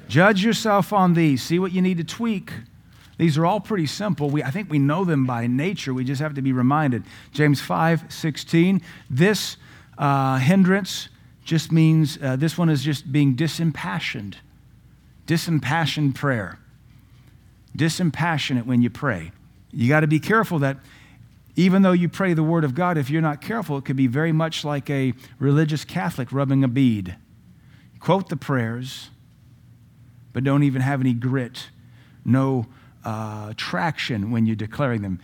Judge yourself on these. See what you need to tweak. These are all pretty simple. We, I think we know them by nature. We just have to be reminded. James 5 16. This uh, hindrance just means uh, this one is just being disimpassioned. Disimpassioned prayer. Disimpassionate when you pray. You got to be careful that even though you pray the word of God, if you're not careful, it could be very much like a religious Catholic rubbing a bead. Quote the prayers, but don't even have any grit, no uh, traction when you're declaring them.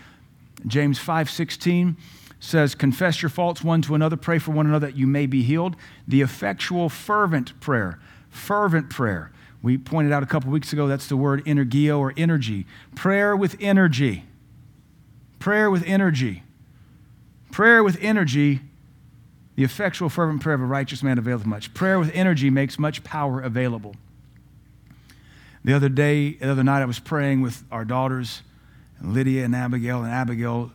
James 5:16 says, "Confess your faults one to another, pray for one another that you may be healed." The effectual, fervent prayer, fervent prayer. We pointed out a couple weeks ago that's the word energio or energy. Prayer with energy. Prayer with energy. Prayer with energy. The effectual, fervent prayer of a righteous man availeth much. Prayer with energy makes much power available. The other day, the other night, I was praying with our daughters, Lydia and Abigail, and Abigail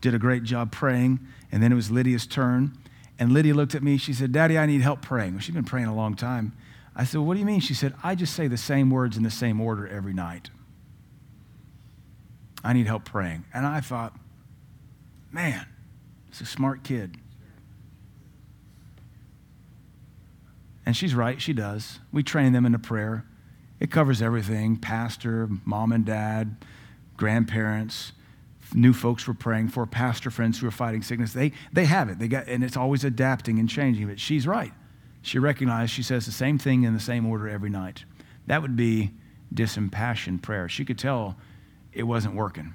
did a great job praying. And then it was Lydia's turn. And Lydia looked at me. She said, Daddy, I need help praying. Well, she's been praying a long time. I said, well, What do you mean? She said, I just say the same words in the same order every night. I need help praying. And I thought, man, it's a smart kid. And she's right, she does. We train them into prayer. It covers everything pastor, mom and dad, grandparents, new folks we're praying for, pastor friends who are fighting sickness. They, they have it. They got, and it's always adapting and changing. But she's right. She recognized, she says the same thing in the same order every night. That would be disimpassioned prayer. She could tell it wasn't working.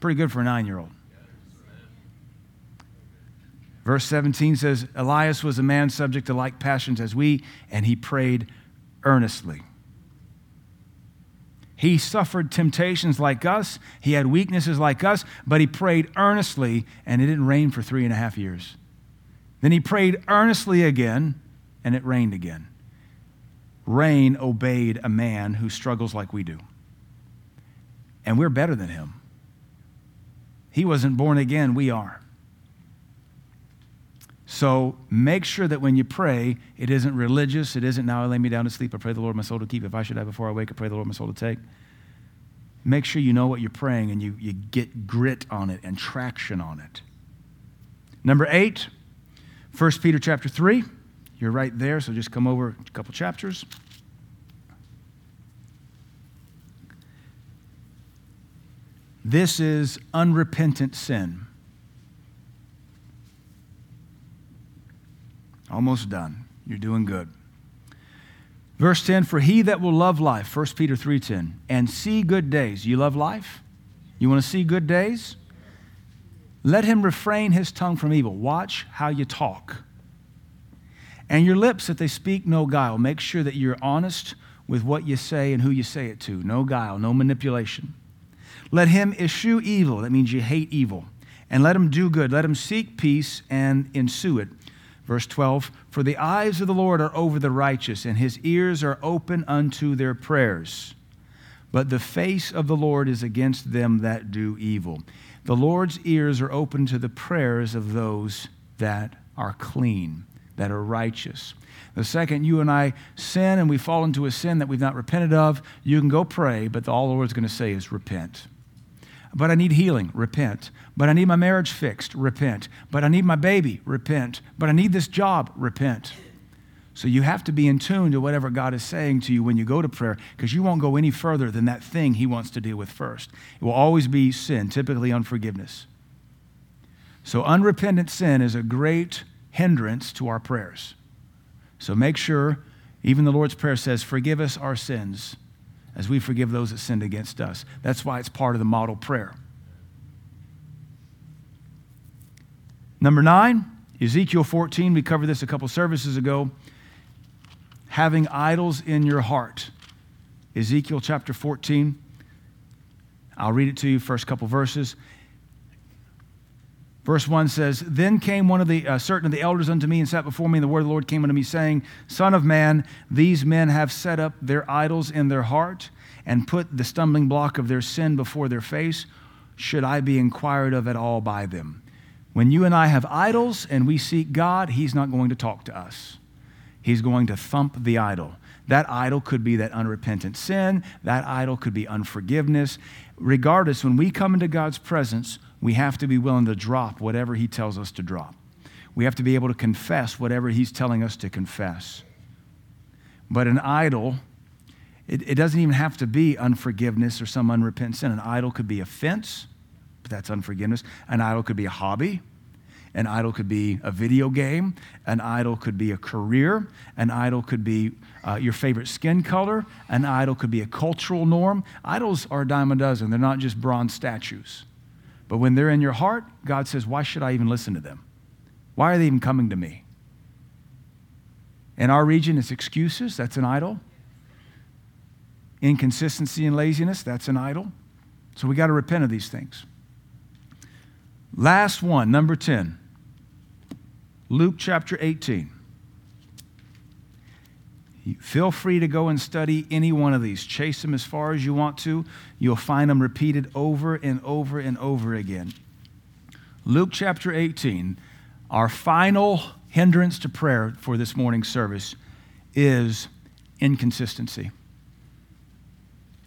Pretty good for a nine year old. Verse 17 says, Elias was a man subject to like passions as we, and he prayed earnestly. He suffered temptations like us, he had weaknesses like us, but he prayed earnestly, and it didn't rain for three and a half years. Then he prayed earnestly again, and it rained again. Rain obeyed a man who struggles like we do. And we're better than him. He wasn't born again, we are. So make sure that when you pray, it isn't religious. It isn't now I lay me down to sleep. I pray the Lord my soul to keep. If I should die before I wake, I pray the Lord my soul to take. Make sure you know what you're praying and you, you get grit on it and traction on it. Number eight, 1 Peter chapter 3. You're right there, so just come over a couple chapters. This is unrepentant sin. Almost done. You're doing good. Verse 10 For he that will love life, 1 Peter 3:10, and see good days. You love life? You want to see good days? Let him refrain his tongue from evil. Watch how you talk. And your lips that they speak no guile. Make sure that you're honest with what you say and who you say it to. No guile, no manipulation. Let him eschew evil. That means you hate evil. And let him do good. Let him seek peace and ensue it. Verse 12 For the eyes of the Lord are over the righteous, and his ears are open unto their prayers. But the face of the Lord is against them that do evil. The Lord's ears are open to the prayers of those that are clean, that are righteous. The second you and I sin and we fall into a sin that we've not repented of, you can go pray, but all the Lord's going to say is repent. But I need healing, repent. But I need my marriage fixed, repent. But I need my baby, repent. But I need this job, repent. So you have to be in tune to whatever God is saying to you when you go to prayer because you won't go any further than that thing He wants to deal with first. It will always be sin, typically unforgiveness. So unrepentant sin is a great hindrance to our prayers. So make sure, even the Lord's Prayer says, Forgive us our sins as we forgive those that sinned against us. That's why it's part of the model prayer. Number nine, Ezekiel 14. We covered this a couple services ago. Having idols in your heart. Ezekiel chapter 14. I'll read it to you, first couple verses. Verse 1 says, Then came one of the uh, certain of the elders unto me and sat before me, and the word of the Lord came unto me, saying, Son of man, these men have set up their idols in their heart and put the stumbling block of their sin before their face. Should I be inquired of at all by them? When you and I have idols and we seek God, He's not going to talk to us. He's going to thump the idol. That idol could be that unrepentant sin, that idol could be unforgiveness. Regardless, when we come into God's presence, we have to be willing to drop whatever He tells us to drop. We have to be able to confess whatever He's telling us to confess. But an idol, it, it doesn't even have to be unforgiveness or some unrepentant sin. An idol could be offense, but that's unforgiveness. An idol could be a hobby. An idol could be a video game. An idol could be a career. An idol could be uh, your favorite skin color. An idol could be a cultural norm. Idols are a dime a dozen, they're not just bronze statues. But when they're in your heart, God says, Why should I even listen to them? Why are they even coming to me? In our region, it's excuses. That's an idol. Inconsistency and laziness. That's an idol. So we got to repent of these things. Last one, number 10. Luke chapter 18. Feel free to go and study any one of these. Chase them as far as you want to. You'll find them repeated over and over and over again. Luke chapter 18, our final hindrance to prayer for this morning's service is inconsistency.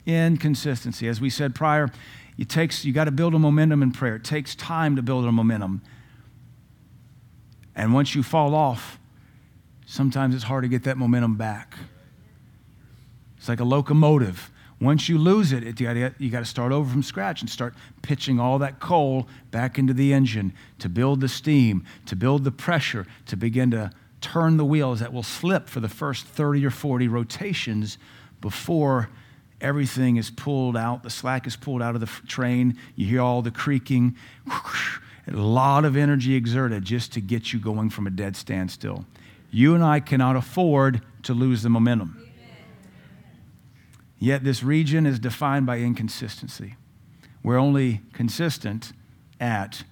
Inconsistency. As we said prior, it takes you got to build a momentum in prayer. It takes time to build a momentum. And once you fall off, sometimes it's hard to get that momentum back. It's like a locomotive. Once you lose it, it you got to start over from scratch and start pitching all that coal back into the engine to build the steam, to build the pressure, to begin to turn the wheels that will slip for the first 30 or 40 rotations before everything is pulled out, the slack is pulled out of the train. You hear all the creaking, a lot of energy exerted just to get you going from a dead standstill. You and I cannot afford to lose the momentum. Yet this region is defined by inconsistency. We're only consistent at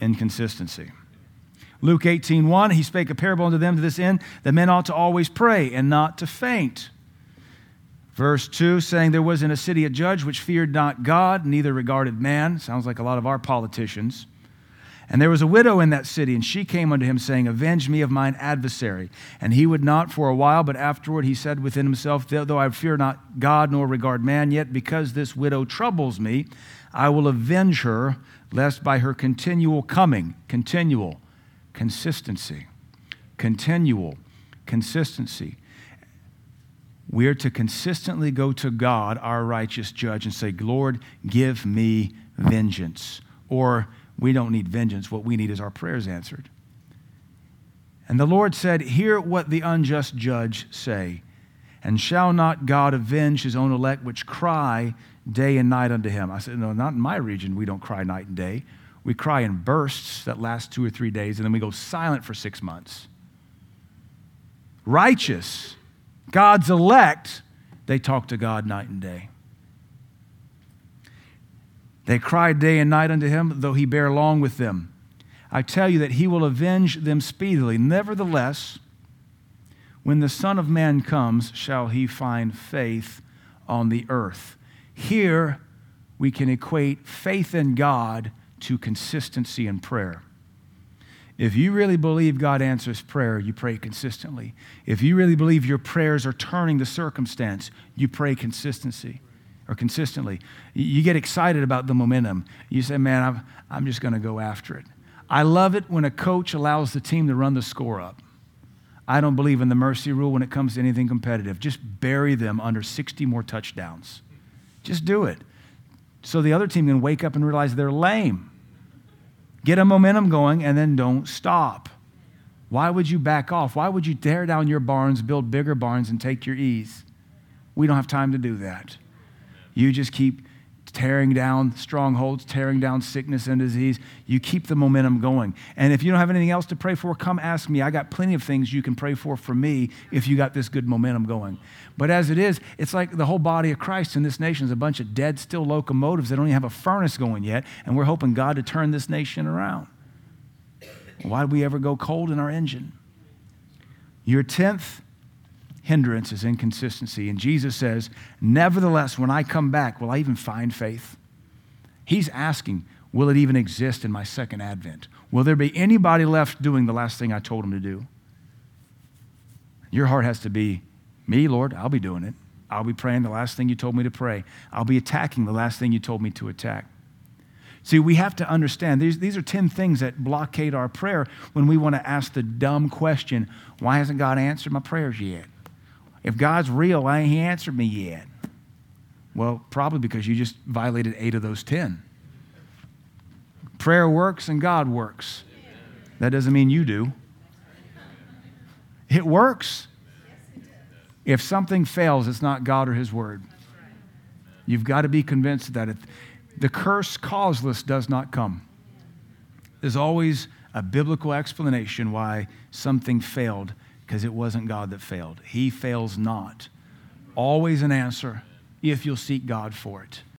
inconsistency. Luke 18, 1, he spake a parable unto them to this end that men ought to always pray and not to faint. Verse 2, saying there was in a city a judge which feared not God, neither regarded man. Sounds like a lot of our politicians. And there was a widow in that city, and she came unto him, saying, Avenge me of mine adversary. And he would not for a while, but afterward he said within himself, Though I fear not God nor regard man, yet because this widow troubles me, I will avenge her, lest by her continual coming, continual, consistency, continual, consistency. We are to consistently go to God, our righteous judge, and say, Lord, give me vengeance. Or we don't need vengeance. What we need is our prayers answered. And the Lord said, Hear what the unjust judge say. And shall not God avenge his own elect which cry day and night unto him? I said, No, not in my region. We don't cry night and day. We cry in bursts that last two or three days, and then we go silent for six months. Righteous God's elect, they talk to God night and day. They cry day and night unto him, though he bear long with them. I tell you that he will avenge them speedily. Nevertheless, when the Son of Man comes, shall he find faith on the earth. Here, we can equate faith in God to consistency in prayer. If you really believe God answers prayer, you pray consistently. If you really believe your prayers are turning the circumstance, you pray consistency or consistently. You get excited about the momentum. You say, man, I'm, I'm just going to go after it. I love it when a coach allows the team to run the score up. I don't believe in the mercy rule when it comes to anything competitive. Just bury them under 60 more touchdowns. Just do it. So the other team can wake up and realize they're lame. Get a momentum going and then don't stop. Why would you back off? Why would you tear down your barns, build bigger barns, and take your ease? We don't have time to do that. You just keep tearing down strongholds, tearing down sickness and disease. You keep the momentum going. And if you don't have anything else to pray for, come ask me. I got plenty of things you can pray for for me if you got this good momentum going. But as it is, it's like the whole body of Christ in this nation is a bunch of dead, still locomotives that don't even have a furnace going yet, and we're hoping God to turn this nation around. Why do we ever go cold in our engine? Your 10th hindrance is inconsistency. And Jesus says, Nevertheless, when I come back, will I even find faith? He's asking, Will it even exist in my second advent? Will there be anybody left doing the last thing I told him to do? Your heart has to be, Me, Lord, I'll be doing it. I'll be praying the last thing you told me to pray. I'll be attacking the last thing you told me to attack. See, we have to understand these, these are 10 things that blockade our prayer when we want to ask the dumb question why hasn't God answered my prayers yet? If God's real, why ain't He answered me yet? Well, probably because you just violated eight of those 10. Prayer works and God works. That doesn't mean you do. It works. If something fails, it's not God or His Word. You've got to be convinced that it, the curse causeless does not come. There's always a biblical explanation why something failed because it wasn't God that failed. He fails not. Always an answer if you'll seek God for it.